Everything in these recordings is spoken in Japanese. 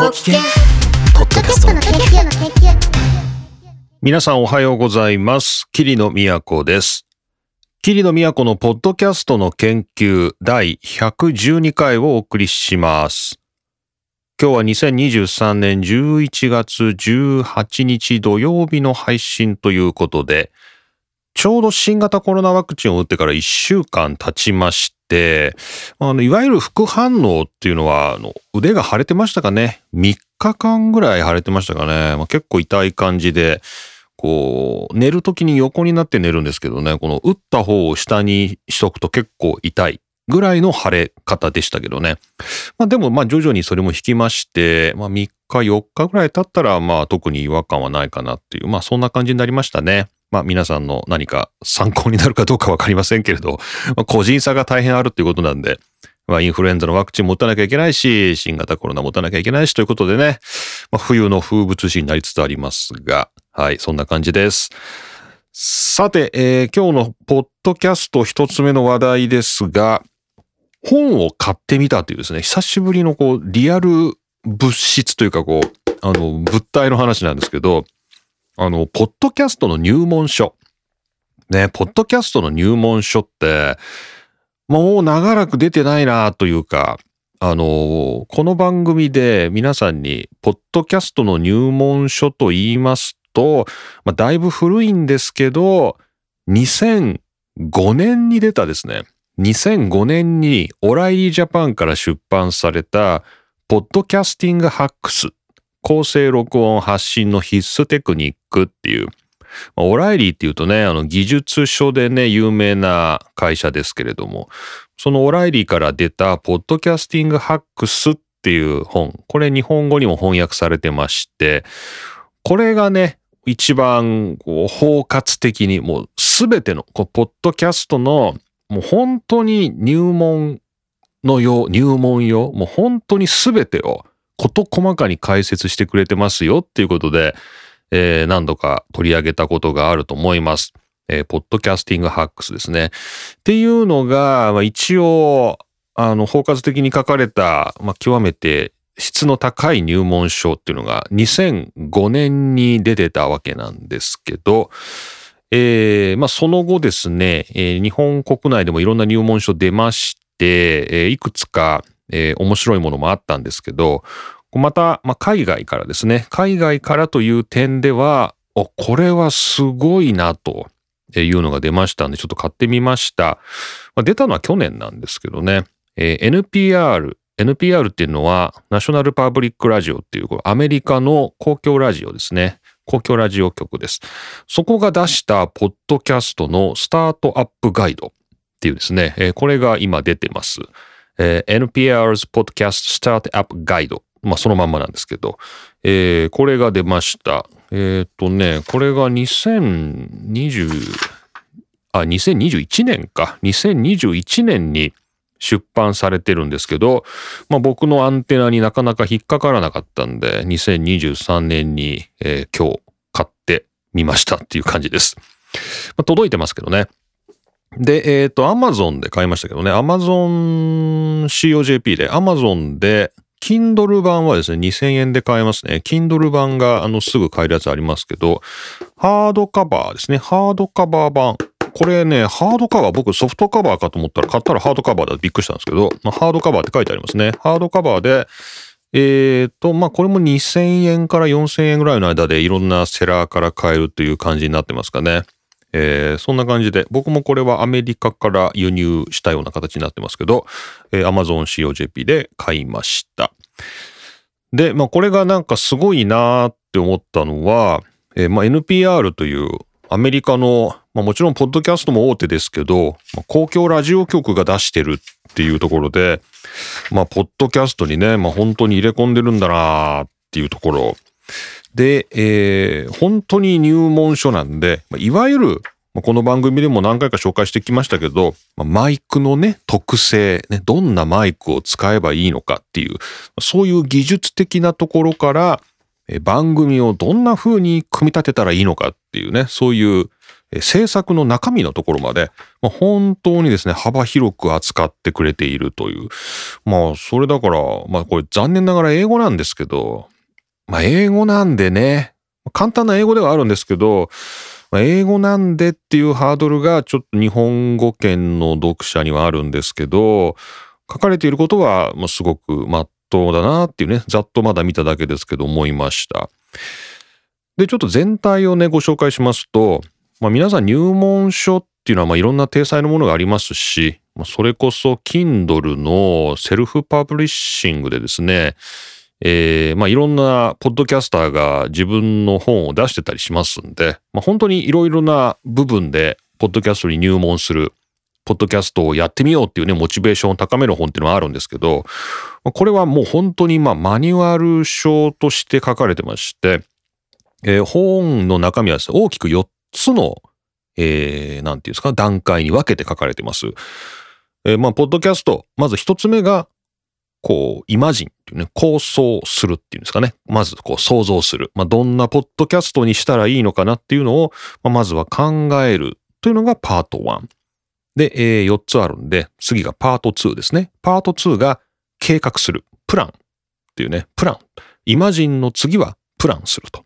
ご機嫌ポッドキャストの研究の研究皆さんおはようございます。桐野都です。桐野都のポッドキャストの研究第112回をお送りします。今日は2023年11月18日土曜日の配信ということで、ちょうど新型コロナワクチンを打ってから1週間経ちまして、あの、いわゆる副反応っていうのは、あの、腕が腫れてましたかね？3日間ぐらい腫れてましたかね？まあ、結構痛い感じで、こう、寝るときに横になって寝るんですけどね、この打った方を下にしとくと結構痛いぐらいの腫れ方でしたけどね。まあでもまあ徐々にそれも引きまして、まあ3日4日ぐらい経ったらまあ特に違和感はないかなっていう、まあそんな感じになりましたね。まあ皆さんの何か参考になるかどうかわかりませんけれど、まあ、個人差が大変あるっていうことなんで、まあインフルエンザのワクチン持たなきゃいけないし、新型コロナ持たなきゃいけないしということでね、まあ、冬の風物詩になりつつありますが、はい、そんな感じです。さて、えー今日のポッドキャスト一つ目の話題ですが、本を買ってみたというですね、久しぶりのこう、リアル物質というかこう、あの、物体の話なんですけど、あの、ポッドキャストの入門書。ね、ポッドキャストの入門書って、もう長らく出てないなというか、あの、この番組で皆さんに、ポッドキャストの入門書と言いますと、まあ、だいぶ古いんですけど、2005年に出たですね、2005年にオライリージャパンから出版された、ポッドキャスティングハックス、構成録音発信の必須テクニックっていう、オライリーっていうとね、あの技術書でね、有名な会社ですけれども、そのオライリーから出た、ポッドキャスティングハックスっていう本、これ日本語にも翻訳されてまして、これがね、一番こう包括的にもうすべてのこうポッドキャストのもう本当に入門のよう入門よもう本当にすべてを事細かに解説してくれてますよっていうことで、えー何度か取り上げたことがあると思います。えーポッドキャスティングハックスですね。っていうのが、まあ、一応あの包括的に書かれた、まあ、極めて質の高い入門書っていうのが2005年に出てたわけなんですけど、えーまあ、その後ですね、えー日本国内でもいろんな入門書出まして、えーいくつか、えー面白いものもあったんですけど、また、まあ、海外からですね、海外からという点では、おこれはすごいなというのが出ましたんで、ちょっと買ってみました。まあ、出たのは去年なんですけどね、えー NPR、NPR っていうのは、ナショナルパブリックラジオっていう、アメリカの公共ラジオですね。公共ラジオ局です。そこが出したポッドキャストのスタートアップガイドっていうですね、えーこれが今出てます。えー NPR's Podcast Startup Guide。まあそのまんまなんですけど、えーこれが出ました。えっ、とね、これが2020、あ、2021年か。2021年に出版されてるんですけど、まあ僕のアンテナになかなか引っかからなかったんで、2023年に、えー今日買ってみましたっていう感じです。まあ、届いてますけどね。で、えっ、と、アマゾンで買いましたけどね、アマゾン COJP で、アマゾンで、Kindle 版はですね、2000円で買えますね。Kindle 版が、あの、すぐ買えるやつありますけど、ハードカバーですね。ハードカバー版。これね、ハードカバー、僕ソフトカバーかと思ったら買ったらハードカバーだってびっくりしたんですけど、まあ、ハードカバーって書いてありますね。ハードカバーで、えーと、まあ、これも2000円から4000円ぐらいの間でいろんなセラーから買えるという感じになってますかね。えーそんな感じで、僕もこれはアメリカから輸入したような形になってますけど、えー Amazon COJP で買いました。で、まあ、これがなんかすごいなって思ったのは、えーまあ、NPR というアメリカの、まあ、もちろんポッドキャストも大手ですけど、まあ公共ラジオ局が出してるっていうところで、まあ、ポッドキャストにね、まあ、本当に入れ込んでるんだなっていうところ。で、えー本当に入門書なんで、いわゆる、この番組でも何回か紹介してきましたけど、マイクのね、特性、ね、どんなマイクを使えばいいのかっていう、そういう技術的なところから、番組をどんな風に組み立てたらいいのかっていうね、そういう、制作の中身のところまで、まあ、本当にですね、幅広く扱ってくれているという。まあ、それだから、まあこれ残念ながら英語なんですけど、まあ英語なんでね、簡単な英語ではあるんですけど、まあ英語なんでっていうハードルがちょっと日本語圏の読者にはあるんですけど、書かれていることはすごくまっとうだなっていうね、ざっとまだ見ただけですけど思いました。で、ちょっと全体をね、ご紹介しますと、まあ、皆さん入門書っていうのはまあいろんな体裁のものがありますし、それこそ Kindle のセルフパブリッシングでですね、えー、まあいろんなポッドキャスターが自分の本を出してたりしますんで、まあ、本当にいろいろな部分でポッドキャストに入門する、ポッドキャストをやってみようっていうね、モチベーションを高める本っていうのはあるんですけど、これはもう本当にまあマニュアル書として書かれてまして、えー、本の中身はですね、大きく4つの、えー、なんていうんですか、段階に分けて書かれてます。えー、まあ、ポッドキャスト、まず1つ目がこう、イマジンっていうね、構想するっていうんですかね。まず、こう、想像する。まあ、どんなポッドキャストにしたらいいのかなっていうのを、まあ、まずは考えるというのがパート1。で、えー、4つあるんで、次がパート2ですね。パート2が計画する。プランっていうね、プラン。イマジンの次はプランすると。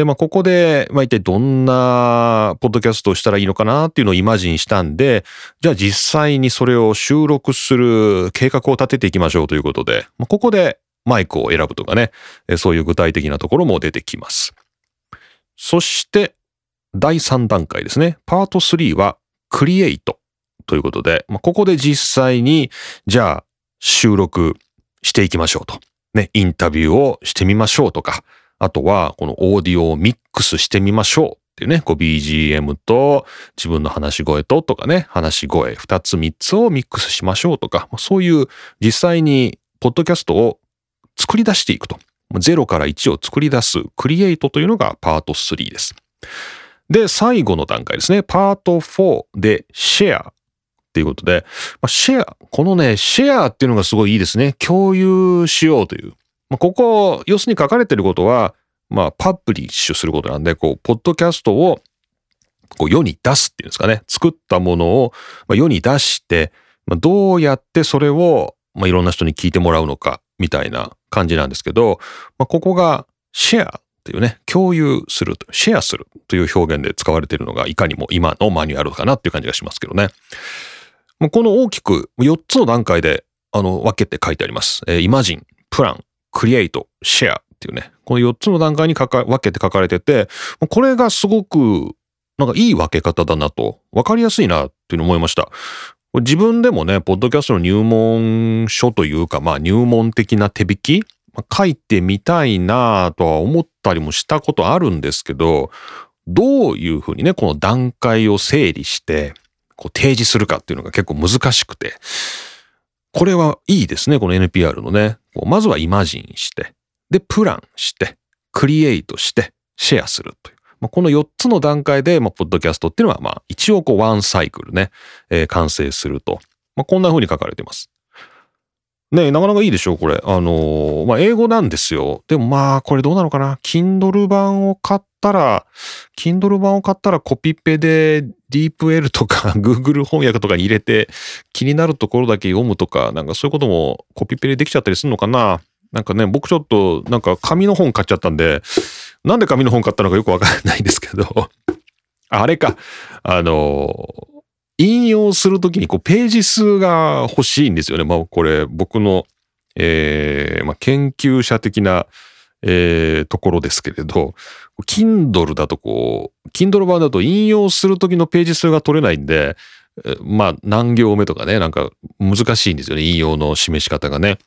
で、まあ、ここで、まあ、一体どんなポッドキャストをしたらいいのかなっていうのをイマジンしたんで、じゃあ実際にそれを収録する計画を立てていきましょうということで、まあ、ここでマイクを選ぶとかね、そういう具体的なところも出てきます。そして、第3段階ですね。パート3は、クリエイトということで、まあ、ここで実際に、じゃあ、収録していきましょうと。ね、インタビューをしてみましょうとか、あとは、このオーディオをミックスしてみましょうっていうね、こう BGM と自分の話し声ととかね、話し声二つ三つをミックスしましょうとか、そういう実際にポッドキャストを作り出していくと。0から1を作り出すクリエイトというのがパート3です。で、最後の段階ですね。パート4でシェアっていうことで、シェア、このね、シェアっていうのがすごいいいですね。共有しようという。まあ、ここ、要するに書かれてることは、まあ、パブリッシュすることなんで、こう、ポッドキャストを、こう、世に出すっていうんですかね。作ったものを、まあ、世に出して、まあ、どうやってそれを、まあ、いろんな人に聞いてもらうのか、みたいな感じなんですけど、まあ、ここが、シェアっていうね、共有する、シェアするという表現で使われているのが、いかにも今のマニュアルかなっていう感じがしますけどね。この大きく4つの段階で、あの、分けて書いてあります。えー、イマジン、プラン、クリエイト、シェアっていうね、この4つの段階に分けて書かれてて、これがすごくなんかいい分け方だなと、分かりやすいなっていうのを思いました。自分でもね、ポッドキャストの入門書というか、まあ入門的な手引き、書いてみたいなとは思ったりもしたことあるんですけど、どういうふうにね、この段階を整理して、こう提示するかっていうのが結構難しくて、これはいいですね、この NPR のね。まずはイマジンして、で、プランして、クリエイトして、シェアするという。まあ、この4つの段階で、まあ、ポッドキャストっていうのは、まあ、一応こう、ワンサイクルね、えー、完成すると。まあ、こんな風に書かれています。ねなかなかいいでしょう、これ。あのー、まあ、英語なんですよ。でもまあ、これどうなのかな？Kindle 版を買ったら、Kindle 版を買ったらコピペで DeepL とか Google 翻訳とかに入れて気になるところだけ読むとか、なんかそういうこともコピペでできちゃったりするのかな？なんかね、僕ちょっとなんか紙の本買っちゃったんで、なんで紙の本買ったのかよくわからないんですけど、あれか、あの、引用するときにこうページ数が欲しいんですよね。まあこれ僕の、えーまあ、研究者的な、えー、ところですけれど、Kindle だとこう、Kindle 版だと引用するときのページ数が取れないんで、まあ何行目とかね、なんか難しいんですよね。引用の示し方がね。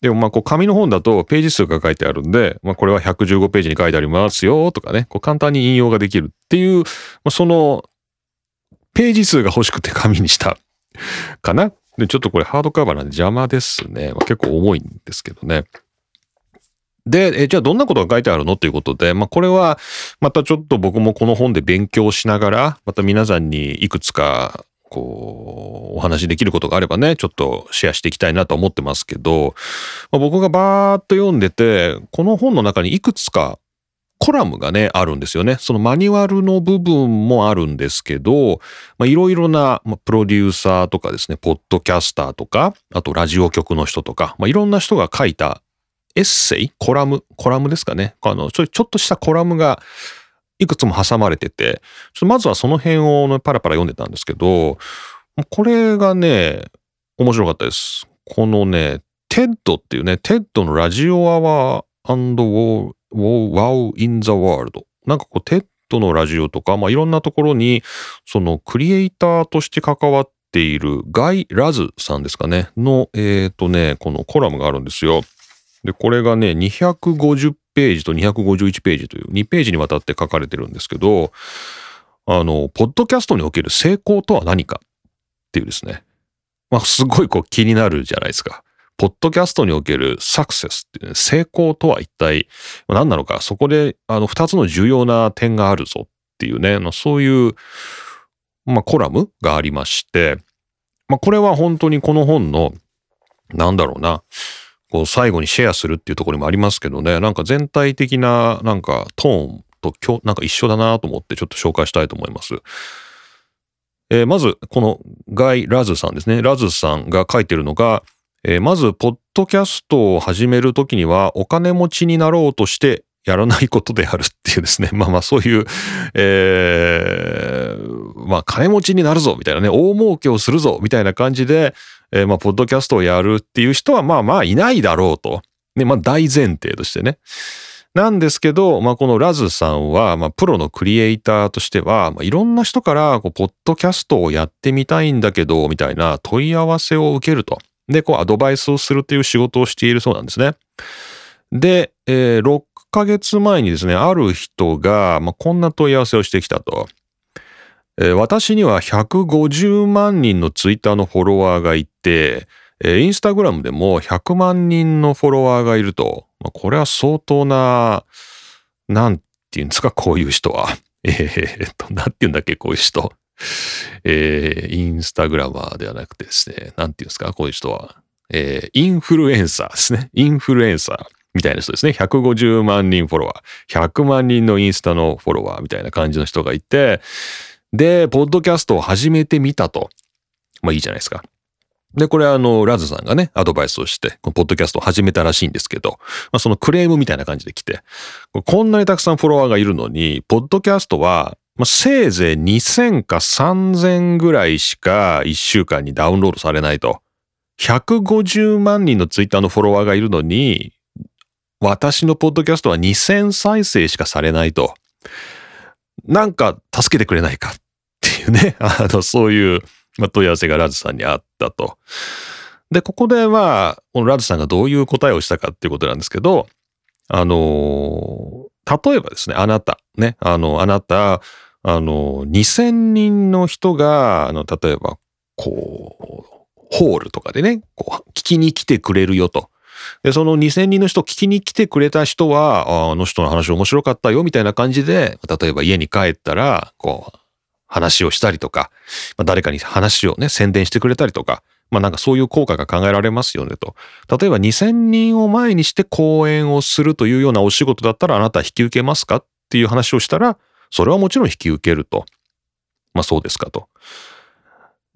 でもまあこう紙の本だとページ数が書いてあるんで、まあこれは115ページに書いてありますよとかね、こう簡単に引用ができるっていう、ま、そのページ数が欲しくて紙にしたかな？で、ちょっとこれハードカバーなんで邪魔ですね。まあ、結構重いんですけどね。で、えじゃあどんなことが書いてあるのということで、まあこれはまたちょっと僕もこの本で勉強しながら、また皆さんにいくつかこう、お話しできることがあればね、ちょっとシェアしていきたいなと思ってますけど、まあ、僕がバーっと読んでて、この本の中にいくつかコラムがね、あるんですよね。そのマニュアルの部分もあるんですけど、いろいろな、まあ、プロデューサーとかですね、ポッドキャスターとか、あとラジオ局の人とか、まあ、いろんな人が書いたエッセイ？コラム？コラムですかね。あの、ちょ、ちょっとしたコラムがいくつも挟まれてて、ちょっとまずはその辺を、ね、パラパラ読んでたんですけど、これがね、面白かったです。このね、テッドっていうね、テッドのラジオアワー Wow in the World。なんかこう、 TED のラジオとか、まあ、いろんなところに、そのクリエイターとして関わっているガイ・ラズさんですかね、の、えっ、ー、とね、このコラムがあるんですよ。で、これがね、250ページと251ページという2ページにわたって書かれてるんですけど、あの、ポッドキャストにおける成功とは何かっていうですね。まあ、すごいこう気になるじゃないですか。ポッドキャストにおけるサクセスっていう、ね、成功とは一体何なのか、そこであの二つの重要な点があるぞっていうね、そういう、まあ、コラムがありまして、まあ、これは本当にこの本の、なんだろうな、こう最後にシェアするっていうところにもありますけどね、なんか全体的ななんかトーンと今日なんか一緒だなと思ってちょっと紹介したいと思います。えー、まず、このガイ・ラズさんですね。ラズさんが書いてるのが、えー、まず、ポッドキャストを始めるときには、お金持ちになろうとしてやらないことであるっていうですね。まあまあ、そういう、えー、まあ、金持ちになるぞ、みたいなね、大儲けをするぞ、みたいな感じで、えー、まあ、ポッドキャストをやるっていう人は、まあまあ、いないだろうと。ね、まあ、大前提としてね。なんですけど、まあ、このラズさんは、まあ、プロのクリエイターとしては、まあ、いろんな人から、こう、ポッドキャストをやってみたいんだけど、みたいな問い合わせを受けると。で、こう、アドバイスをするという仕事をしているそうなんですね。で、えー、6ヶ月前にですね、ある人が、まあ、こんな問い合わせをしてきたと。えー、私には150万人のツイッターのフォロワーがいて、えー、インスタグラムでも100万人のフォロワーがいると。まあ、これは相当な、なんていうんですか、こういう人は。えー、っと、なんていうんだっけ、こういう人。えー、インスタグラマーではなくてですね、なんていうんですか、こういう人は。えー、インフルエンサーですね。インフルエンサーみたいな人ですね。150万人フォロワー。100万人のインスタのフォロワーみたいな感じの人がいて、で、ポッドキャストを始めてみたと。まあいいじゃないですか。で、これあの、ラズさんがね、アドバイスをして、このポッドキャストを始めたらしいんですけど、まあそのクレームみたいな感じで来て、こんなにたくさんフォロワーがいるのに、ポッドキャストは、まあ、せいぜい2000か3000ぐらいしか1週間にダウンロードされないと。150万人のツイッターのフォロワーがいるのに、私のポッドキャストは2000再生しかされないと。なんか助けてくれないかっていうね、あの、そういう問い合わせがラズさんにあったと。で、ここでは、このラズさんがどういう答えをしたかっていうことなんですけど、あの、例えばですね、あなた、ね、あの、あなた、あの、2000人の人が、あの、例えば、こう、ホールとかでね、こう、聞きに来てくれるよと。で、その2000人の人、聞きに来てくれた人は、あの人の話面白かったよ、みたいな感じで、例えば家に帰ったら、こう、話をしたりとか、誰かに話をね、宣伝してくれたりとか、まあなんかそういう効果が考えられますよねと。例えば2000人を前にして講演をするというようなお仕事だったらあなた引き受けますかっていう話をしたら、それはもちろん引き受けると。まあそうですかと。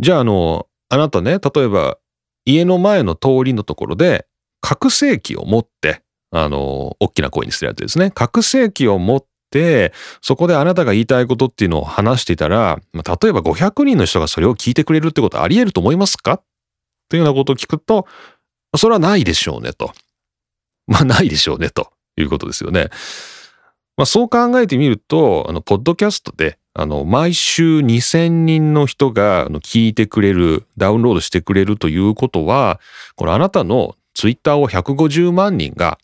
じゃああの、あなたね、例えば家の前の通りのところで、拡声器を持って、あの、大きな声にするやつですね。拡声器を持って、そこであなたが言いたいことっていうのを話していたら、例えば500人の人がそれを聞いてくれるってことあり得ると思いますかっていうようなことを聞くと、それはないでしょうねと。まあないでしょうねということですよね。まあそう考えてみると、あの、ポッドキャストで、あの、毎週2000人の人が聞いてくれる、ダウンロードしてくれるということは、これあなたのツイッターを150万人が、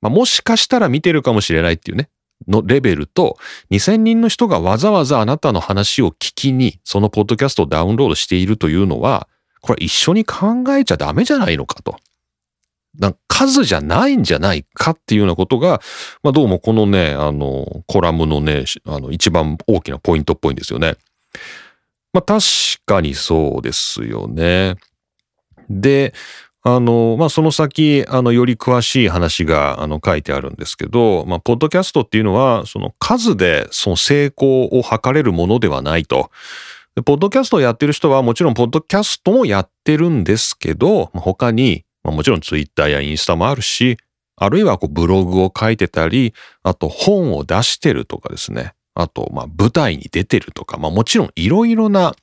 まあ、もしかしたら見てるかもしれないっていうね、のレベルと、2000人の人がわざわざあなたの話を聞きに、そのポッドキャストをダウンロードしているというのは、これ一緒に考えちゃダメじゃないのかと。な数じゃないんじゃないかっていうようなことが、まあどうもこのね、あの、コラムのね、あの、一番大きなポイントっぽいんですよね。まあ確かにそうですよね。で、あの、まあ、その先、あの、より詳しい話が、あの、書いてあるんですけど、まあ、ポッドキャストっていうのは、その数で、その成功を図れるものではないと。でポッドキャストをやってる人は、もちろん、ポッドキャストもやってるんですけど、ま、他に、まあ、もちろん、ツイッターやインスタもあるし、あるいは、こう、ブログを書いてたり、あと、本を出してるとかですね。あと、まあ、舞台に出てるとか、まあ、もちろん、いろいろな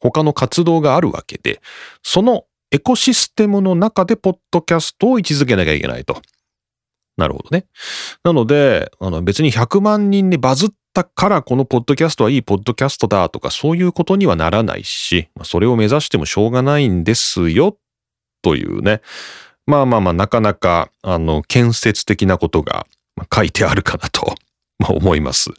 他の活動があるわけで、そのエコシステムの中でポッドキャストを位置づけなきゃいけないと。なるほどね。なので、あの別に100万人にバズったからこのポッドキャストはいいポッドキャストだとかそういうことにはならないし、それを目指してもしょうがないんですよというね。まあまあまあなかなかあの建設的なことが書いてあるかなと、思います。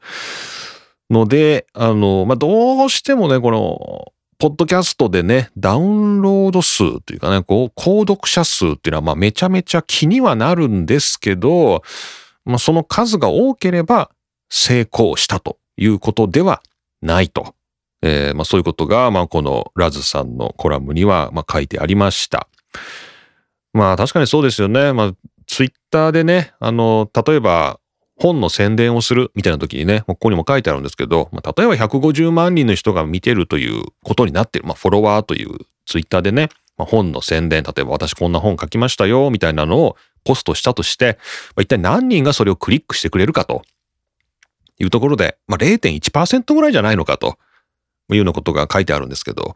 ので、あの、まあ、どうしてもね、この、ポッドキャストでね、ダウンロード数というかね、こう、購読者数っていうのは、まあ、めちゃめちゃ気にはなるんですけど、まあ、その数が多ければ成功したということではないと。えー、まあ、そういうことが、まあ、このラズさんのコラムには、まあ、書いてありました。まあ、確かにそうですよね。まあ、ツイッターでね、あの、例えば、本の宣伝をするみたいな時にね、ここにも書いてあるんですけど、例えば150万人の人が見てるということになってる、まあ、フォロワーというツイッターでね、まあ、本の宣伝、例えば私こんな本書きましたよ、みたいなのをポストしたとして、まあ、一体何人がそれをクリックしてくれるかというところで、まあ、0.1%ぐらいじゃないのかというようなことが書いてあるんですけど、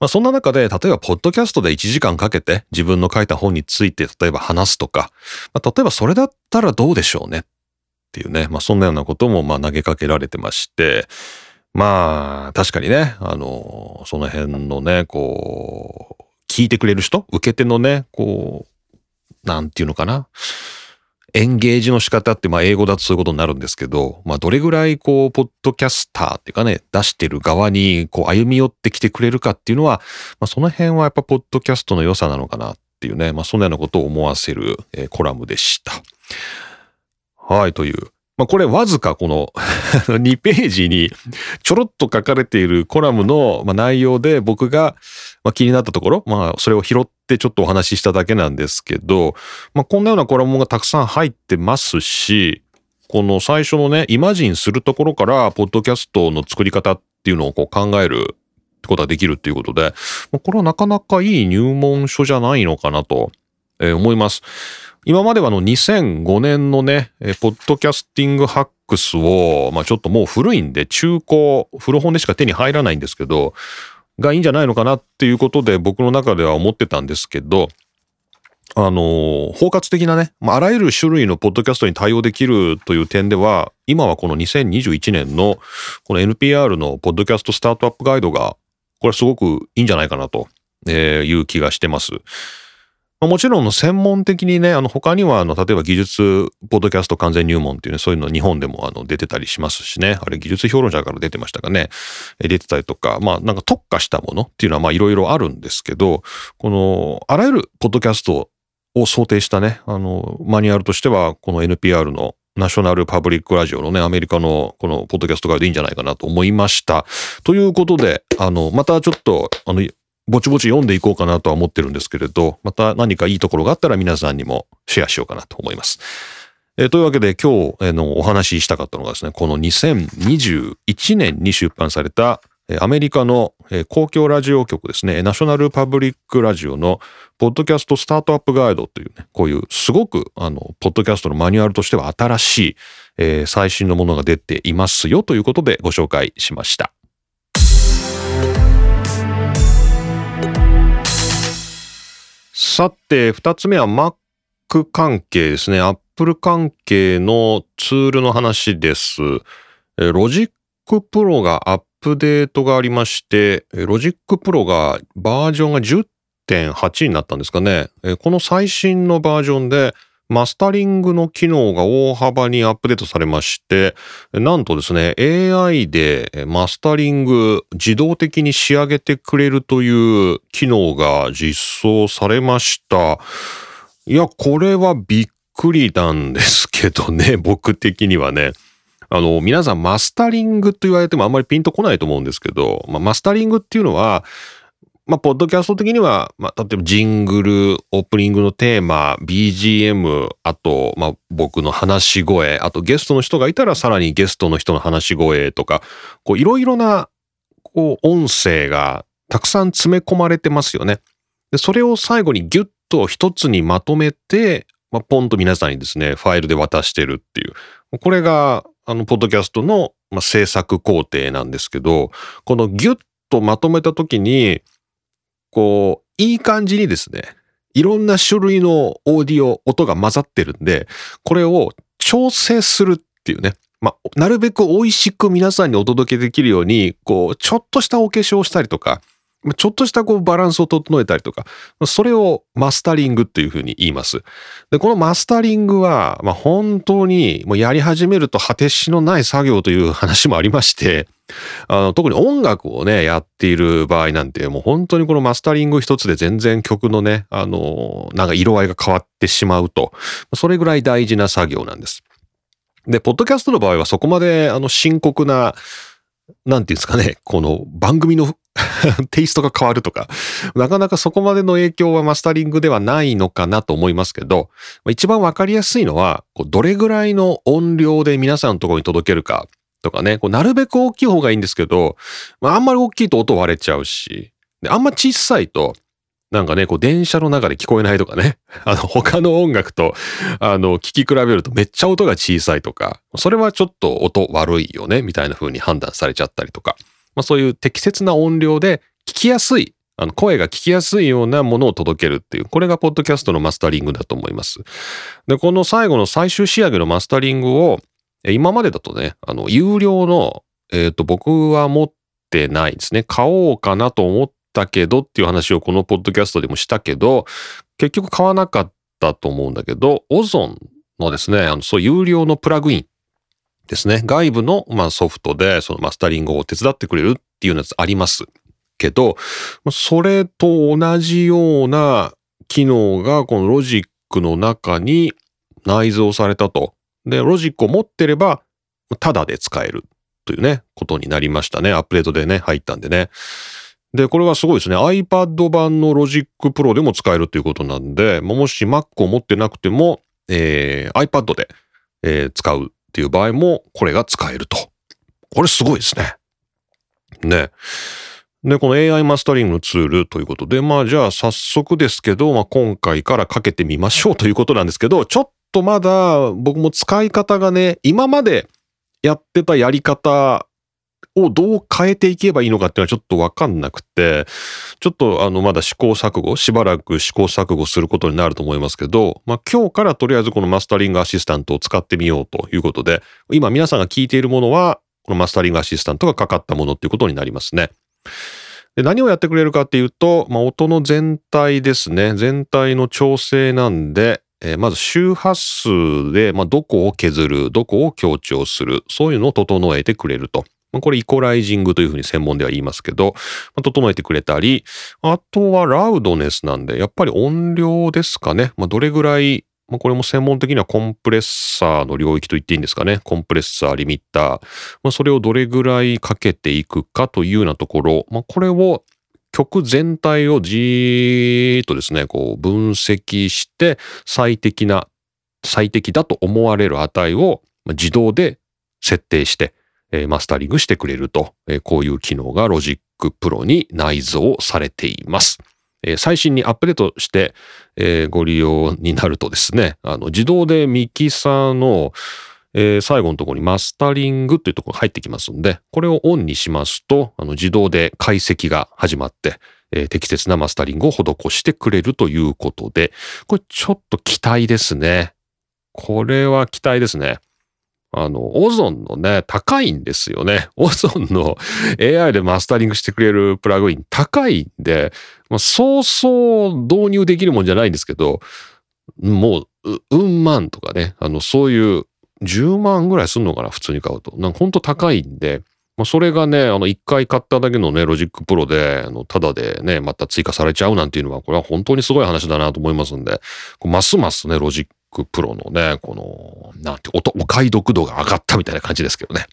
まあ、そんな中で、例えば、ポッドキャストで1時間かけて自分の書いた本について、例えば話すとか、まあ、例えばそれだったらどうでしょうね。っていうね、まあそんなようなこともま投げかけられてまして、まあ確かにね、あの、その辺のね、こう、聞いてくれる人受け手のね、こう、なんていうのかな。エンゲージの仕方って、まあ英語だとそういうことになるんですけど、まあどれぐらいこう、ポッドキャスターっていうかね、出してる側にこう歩み寄ってきてくれるかっていうのは、まあその辺はやっぱポッドキャストの良さなのかなっていうね、まあそんなようなことを思わせる、えー、コラムでした。はい、という。まあ、これわずかこの2ページにちょろっと書かれているコラムの内容で僕が気になったところ、まあ、それを拾ってちょっとお話ししただけなんですけど、まあ、こんなようなコラムがたくさん入ってますし、この最初のね、イマジンするところから、ポッドキャストの作り方っていうのをこう考えるってことができるっていうことで、これはなかなかいい入門書じゃないのかなと思います。今まではの2005年のね、ポッドキャスティングハックスを、まあちょっともう古いんで中古、古本でしか手に入らないんですけど、がいいんじゃないのかなっていうことで僕の中では思ってたんですけど、あの、包括的なね、あらゆる種類のポッドキャストに対応できるという点では、今はこの2021年のこの NPR のポッドキャストスタートアップガイドが、これすごくいいんじゃないかなという気がしてます。もちろん専門的にね、あの他にはあの例えば技術ポッドキャスト完全入門っていうね、そういうの日本でもあの出てたりしますしね、あれ技術評論者から出てましたかね、出てたりとか、まあなんか特化したものっていうのはまあいろいろあるんですけど、このあらゆるポッドキャストを想定したね、あのマニュアルとしてはこの NPR のナショナルパブリックラジオのね、アメリカのこのポッドキャスト側でいいんじゃないかなと思いました。ということで、あの、またちょっと、あの、ぼちぼち読んでいこうかなとは思ってるんですけれど、また何かいいところがあったら皆さんにもシェアしようかなと思います。えー、というわけで今日のお話ししたかったのがですね、この2021年に出版されたアメリカの公共ラジオ局ですね、ナショナルパブリックラジオのポッドキャストスタートアップガイドというね、こういうすごくあの、ポッドキャストのマニュアルとしては新しい、えー、最新のものが出ていますよということでご紹介しました。さて、二つ目は Mac 関係ですね。Apple 関係のツールの話です。Logic Pro がアップデートがありまして、 Logic Pro がバージョンが10.8になったんですかね。この最新のバージョンでマスタリングの機能が大幅にアップデートされまして、なんとですね、AI でマスタリング自動的に仕上げてくれるという機能が実装されました。いや、これはびっくりなんですけどね、僕的にはね。あの、皆さんマスタリングと言われてもあんまりピンとこないと思うんですけど、まあ、マスタリングっていうのは、まあ、ポッドキャスト的には、まあ、例えばジングル、オープニングのテーマ、BGM、あと、まあ、僕の話し声、あとゲストの人がいたらさらにゲストの人の話し声とか、こう、いろいろな、こう、音声がたくさん詰め込まれてますよね。で、それを最後にギュッと一つにまとめて、まあ、ポンと皆さんにですね、ファイルで渡してるっていう。これが、あの、ポッドキャストの、まあ、制作工程なんですけど、このギュッとまとめたときに、こう、いい感じにですね、いろんな種類のオーディオ、音が混ざってるんで、これを調整するっていうね。まあ、なるべく美味しく皆さんにお届けできるように、こう、ちょっとしたお化粧をしたりとか、ちょっとしたこうバランスを整えたりとか、それをマスタリングっていうふうに言います。で、このマスタリングは、まあ、本当にもうやり始めると果てしのない作業という話もありまして、あの、特に音楽をね、やっている場合なんて、もう本当にこのマスタリング一つで全然曲のね、あの、なんか色合いが変わってしまうと、それぐらい大事な作業なんです。で、ポッドキャストの場合はそこまであの深刻な、なんていうんですかね、この番組の テイストが変わるとか、なかなかそこまでの影響はマスタリングではないのかなと思いますけど、一番わかりやすいのは、どれぐらいの音量で皆さんのところに届けるかとかね、こうなるべく大きい方がいいんですけど、まあんまり大きいと音割れちゃうし、であんま小さいと、なんかね、こう電車の中で聞こえないとかね、あの他の音楽と、あの、聞き比べるとめっちゃ音が小さいとか、それはちょっと音悪いよね、みたいな風に判断されちゃったりとか。まあ、そういう適切な音量で聞きやすい、あの声が聞きやすいようなものを届けるっていう、これがポッドキャストのマスタリングだと思います。で、この最後の最終仕上げのマスタリングを、今までだとね、あの、有料の、えっ、ー、と、僕は持ってないですね。買おうかなと思ったけどっていう話をこのポッドキャストでもしたけど、結局買わなかったと思うんだけど、オゾンのですね、あの、そう有料のプラグインですね。外部の、まあ、ソフトでそのマスタリングを手伝ってくれるっていうやつありますけど、それと同じような機能がこのロジックの中に内蔵されたと。で、ロジックを持ってれば、タダで使えるというね、ことになりましたね。アップデートでね、入ったんでね。で、これはすごいですね。iPad 版のロジック Pro でも使えるということなんで、もし Mac を持ってなくても、えー、iPad で、えー、使うっていう場合もこれが使えると。これすごいですね。ね。で、この AI マスタリングのツールということで、まあじゃあ早速ですけど、まあ今回からかけてみましょうということなんですけど、ちょっとまだ僕も使い方がね、今までやってたやり方をどう変えていけばいいのかっていうのはちょっとわかんなくて、ちょっとあのまだ試行錯誤、しばらく試行錯誤することになると思いますけど、まあ今日からとりあえずこのマスタリングアシスタントを使ってみようということで、今皆さんが聞いているものは、このマスタリングアシスタントがかかったものっていうことになりますね。で何をやってくれるかっていうと、まあ、音の全体ですね。全体の調整なんで、えー、まず周波数で、まあ、どこを削る、どこを強調する、そういうのを整えてくれると。まあ、これイコライジングというふうに専門では言いますけど、まあ、整えてくれたり、あとはラウドネスなんで、やっぱり音量ですかね。まあ、どれぐらい、まあ、これも専門的にはコンプレッサーの領域と言っていいんですかね。コンプレッサー、リミッター。まあ、それをどれぐらいかけていくかというようなところ、まあ、これを曲全体をじーっとですね、こう分析して最適な、最適だと思われる値を自動で設定して、えマスタリングしてくれると、えこういう機能が Logic Pro に内蔵されています。え最新にアップデートして、えご利用になるとですね、あの自動でミキサーの、え最後のところにマスタリングっていうところが入ってきますんで、これをオンにしますと、あの自動で解析が始まって、え適切なマスタリングを施してくれるということで、これちょっと期待ですね。これは期待ですね。あの、オゾンのね、高いんですよね。オゾンの AI でマスタリングしてくれるプラグイン高いんで、まあ、そうそう導入できるもんじゃないんですけど、もう、うん万とかね、あの、そういう10万ぐらいすんのかな、普通に買うと。なんかほんと高いんで、まあ、それがね、あの、一回買っただけのね、 Logic Pro で、あの、ただでね、また追加されちゃうなんていうのは、これは本当にすごい話だなと思いますんで、ますますね、 Logic Pro のね、この、なんて、お買い得度が上がったみたいな感じですけどね。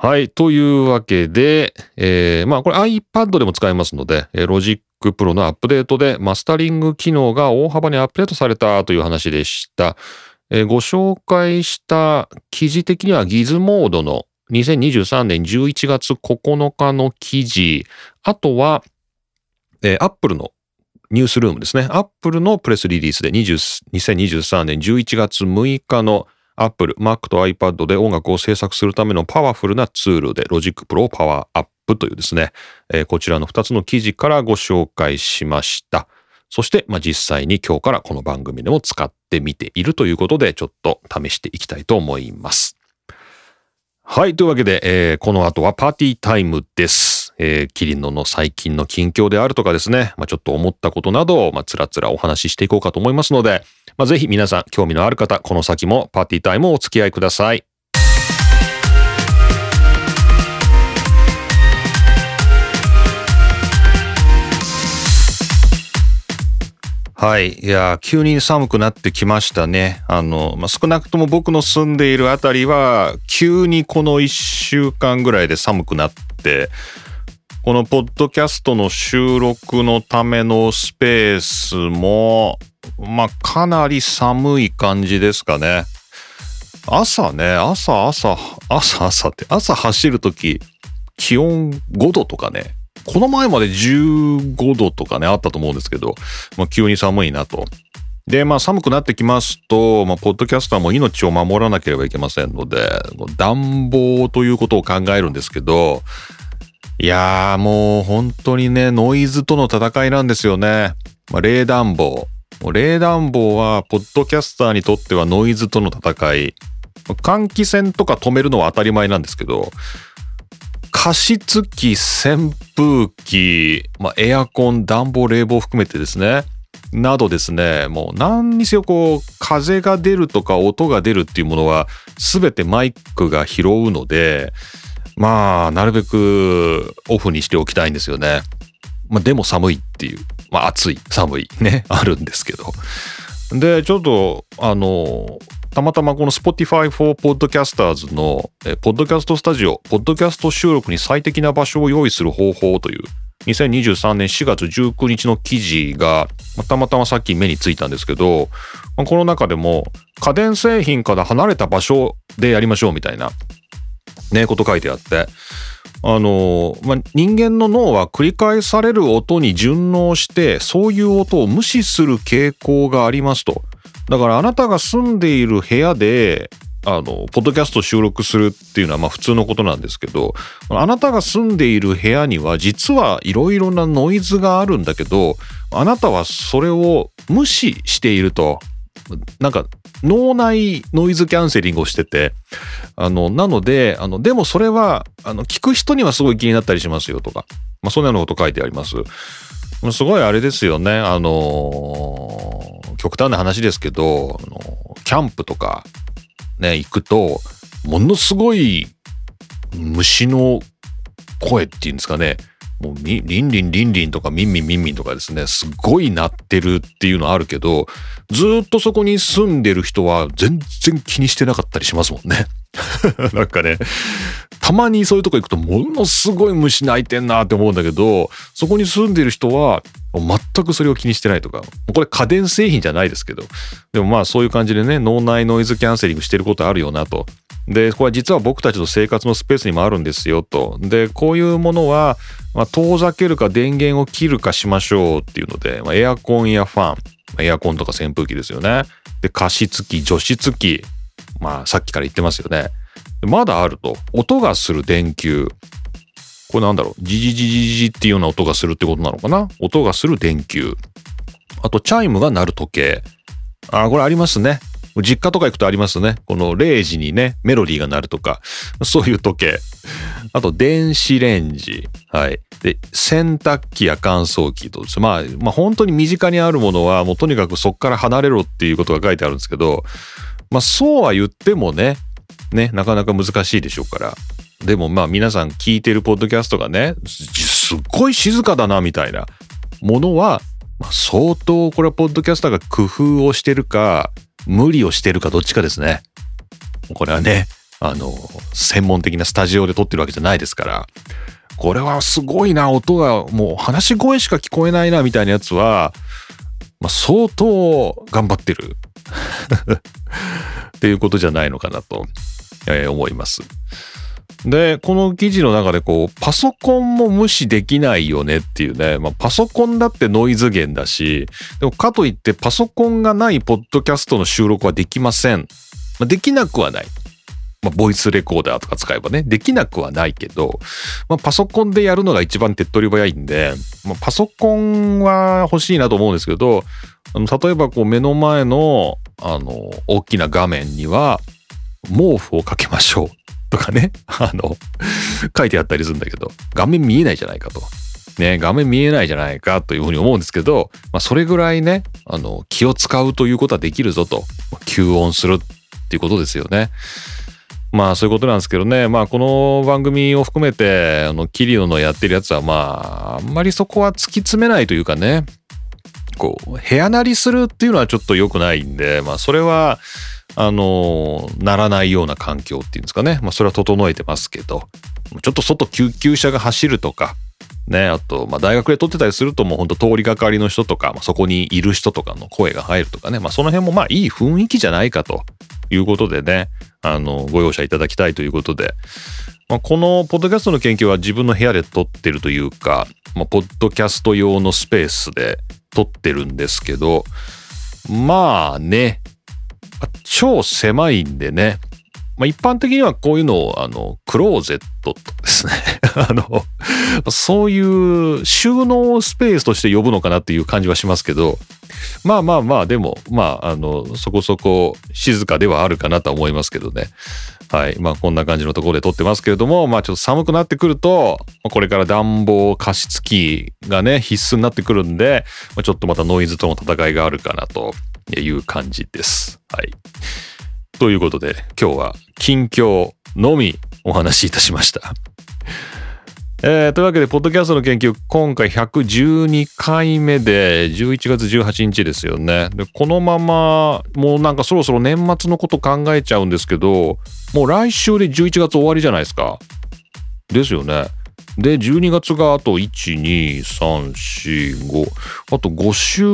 はい。というわけで、えー、まあこれ iPad でも使えますので、えー、Logic Pro のアップデートでマスタリング機能が大幅にアップデートされたという話でした。えーご紹介した記事的には Gizmodo の2023年11月9日の記事、あとは、えー、Apple のニュースルームですね。Apple のプレスリリースで20 2023年11月6日の Apple、Mac と iPad で音楽を制作するためのパワフルなツールで Logic Pro パワーアップというですね、えーこちらの2つの記事からご紹介しました。そして、まあ、実際に今日からこの番組でも使ってみているということで、ちょっと試していきたいと思います。はい。というわけで、えーこの後はパーティータイムです。えーキリノの最近の近況であるとかですね、まあ、ちょっと思ったことなどを、まあ、つらつらお話ししていこうかと思いますので、まあ、ぜひ皆さん、興味のある方、この先もパーティータイムをお付き合いください。はい。いや、急に寒くなってきましたね。あの、まあ、少なくとも僕の住んでいるあたりは、急にこの一週間ぐらいで寒くなって、このポッドキャストの収録のためのスペースも、まあ、かなり寒い感じですかね。朝ね、朝朝、朝朝って、朝走るとき、気温5度とかね、この前まで15度とかね、あったと思うんですけど、まあ、急に寒いなと。で、まあ寒くなってきますと、まあ、ポッドキャスターも命を守らなければいけませんので、暖房ということを考えるんですけど、いやーもう本当にね、ノイズとの戦いなんですよね。まあ、冷暖房。冷暖房は、ポッドキャスターにとってはノイズとの戦い。換気扇とか止めるのは当たり前なんですけど、加湿器、扇風機、まあ、エアコン、暖房、冷房含めてですね、などですね、もう何にせよこう、風が出るとか音が出るっていうものは、すべてマイクが拾うので、まあ、なるべくオフにしておきたいんですよね。まあ、でも寒いっていう、まあ、暑い、寒い、ね、あるんですけど。で、ちょっと、あの、たまたまこの Spotify for Podcasters の、えポッドキャストスタジオ、ポッドキャスト収録に最適な場所を用意する方法という、2023年4月19日の記事が、たまたまさっき目についたんですけど、この中でも、家電製品から離れた場所でやりましょうみたいな、ね、こと書いてあって、あの、ま、人間の脳は繰り返される音に順応して、そういう音を無視する傾向がありますと。だからあなたが住んでいる部屋で、あの、ポッドキャスト収録するっていうのはまあ普通のことなんですけど、あなたが住んでいる部屋には実はいろいろなノイズがあるんだけど、あなたはそれを無視していると。なんか脳内ノイズキャンセリングをしてて、あの、なので、あの、でもそれは、あの、聞く人にはすごい気になったりしますよとか、まあ、そんなようなこと書いてあります。すごいあれですよね、あの、極端な話ですけど、あのキャンプとか、ね、行くと、ものすごい虫の声っていうんですかね、もうリンリンリンリンとかミンミンミンミンとかですね、すごい鳴ってるっていうのはあるけど、ずっとそこに住んでる人は全然気にしてなかったりしますもんね。なんかね、たまにそういうとこ行くとものすごい虫鳴いてんなって思うんだけど、そこに住んでる人は全くそれを気にしてないとか、これ家電製品じゃないですけど、でもまあそういう感じでね、脳内ノイズキャンセリングしてることあるよなと。で、これは実は僕たちの生活のスペースにもあるんですよと。で、こういうものは、まあ、遠ざけるか電源を切るかしましょうっていうので、まあ、エアコンやファン、エアコンとか扇風機ですよね。で、加湿器、除湿器、まあさっきから言ってますよね。まだあると。音がする電球。これなんだろう？ジジジジジジっていうような音がするってことなのかな？音がする電球。あと、チャイムが鳴る時計。ああ、これありますね。実家とか行くとありますね。この0時にね、メロディーが鳴るとか、そういう時計。あと、電子レンジ。はい。で、洗濯機や乾燥機とです。まあ、まあ本当に身近にあるものは、もうとにかくそこから離れろっていうことが書いてあるんですけど、まあそうは言ってもね、ね、なかなか難しいでしょうから。でもまあ皆さん聞いてるポッドキャストがね、すっごい静かだなみたいなものは、まあ相当これはポッドキャスターが工夫をしてるか、無理をしてるかどっちかですね。これはね、あの、専門的なスタジオで撮ってるわけじゃないですから、これはすごいな、音がもう話し声しか聞こえないな、みたいなやつは、まあ、相当頑張ってる っていうことじゃないのかなと、えー、思います。で、この記事の中でこう、パソコンも無視できないよねっていうね、まあ、パソコンだってノイズ源だし、でもかといってパソコンがないポッドキャストの収録はできません。まあ、できなくはない。まあ、ボイスレコーダーとか使えばね、できなくはないけど、まあ、パソコンでやるのが一番手っ取り早いんで、まあ、パソコンは欲しいなと思うんですけど、あの例えばこう目の前の、あの、大きな画面には、毛布をかけましょうとかね、あの、書いてあったりするんだけど、画面見えないじゃないかと。ね、画面見えないじゃないかというふうに思うんですけど、まあ、それぐらいね、あの、気を使うということはできるぞと、吸音するっていうことですよね。まあそういうことなんですけどね、まあこの番組を含めて、あの、キリオのやってるやつはまあ、あんまりそこは突き詰めないというかね、こう、部屋なりするっていうのはちょっと良くないんで、まあそれは、あの、ならないような環境っていうんですかね。まあそれは整えてますけど、ちょっと外救急車が走るとか、ね、あと、まあ、大学で撮ってたりするともうほんと通りがかりの人とか、まあ、そこにいる人とかの声が入るとかね、まあ、その辺もまあいい雰囲気じゃないかということでね、あの、ご容赦いただきたいということで、まあ、このポッドキャストの研究は自分の部屋で撮ってるというか、まあ、ポッドキャスト用のスペースで撮ってるんですけど、まあね、超狭いんでね、まあ、一般的にはこういうのを、あの、クローゼットとですね あの、そういう収納スペースとして呼ぶのかなっていう感じはしますけど、まあまあまあ、でも、まあ、あの、そこそこ静かではあるかなと思いますけどね。はい。まあ、こんな感じのところで撮ってますけれども、まあ、ちょっと寒くなってくると、これから暖房加湿器がね、必須になってくるんで、ちょっとまたノイズとの戦いがあるかなという感じです。はい。ということで、今日は近況のみお話しいたしました。えー、というわけで、ポッドキャストの研究、今回112回目で、11月18日ですよね。で、このまま、もうなんかそろそろ年末のこと考えちゃうんですけど、もう来週で11月終わりじゃないですか。ですよね。で、12月があと1、2、3、4、5、あと5週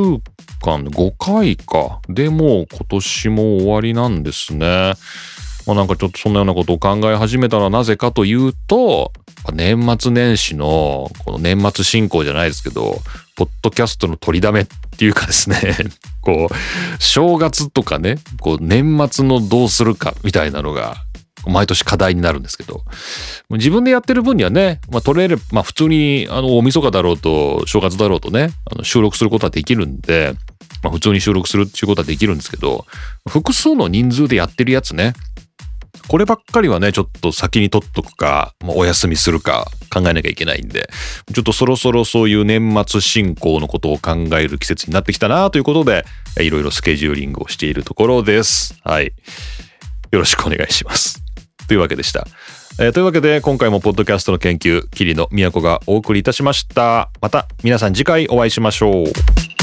間、5回か。でもう今年も終わりなんですね。まあなんかちょっとそんなようなことを考え始めたのはなぜかというと、年末年始のこの年末進行じゃないですけど、ポッドキャストの取りだめっていうかですね、こう、正月とかね、こう年末のどうするかみたいなのが毎年課題になるんですけど、自分でやってる分にはね、まあ、取れれば、まあ、普通に、あの、大晦日だろうと、正月だろうとね、あの収録することはできるんで、まあ、普通に収録するっていうことはできるんですけど、複数の人数でやってるやつね、こればっかりはね、ちょっと先に取っとくか、お休みするか考えなきゃいけないんで、ちょっとそろそろそういう年末進行のことを考える季節になってきたなということで、いろいろスケジューリングをしているところです。はい。よろしくお願いします。というわけでした。えー、というわけで今回もポッドキャストの研究、桐野都がお送りいたしました。また皆さん次回お会いしましょう。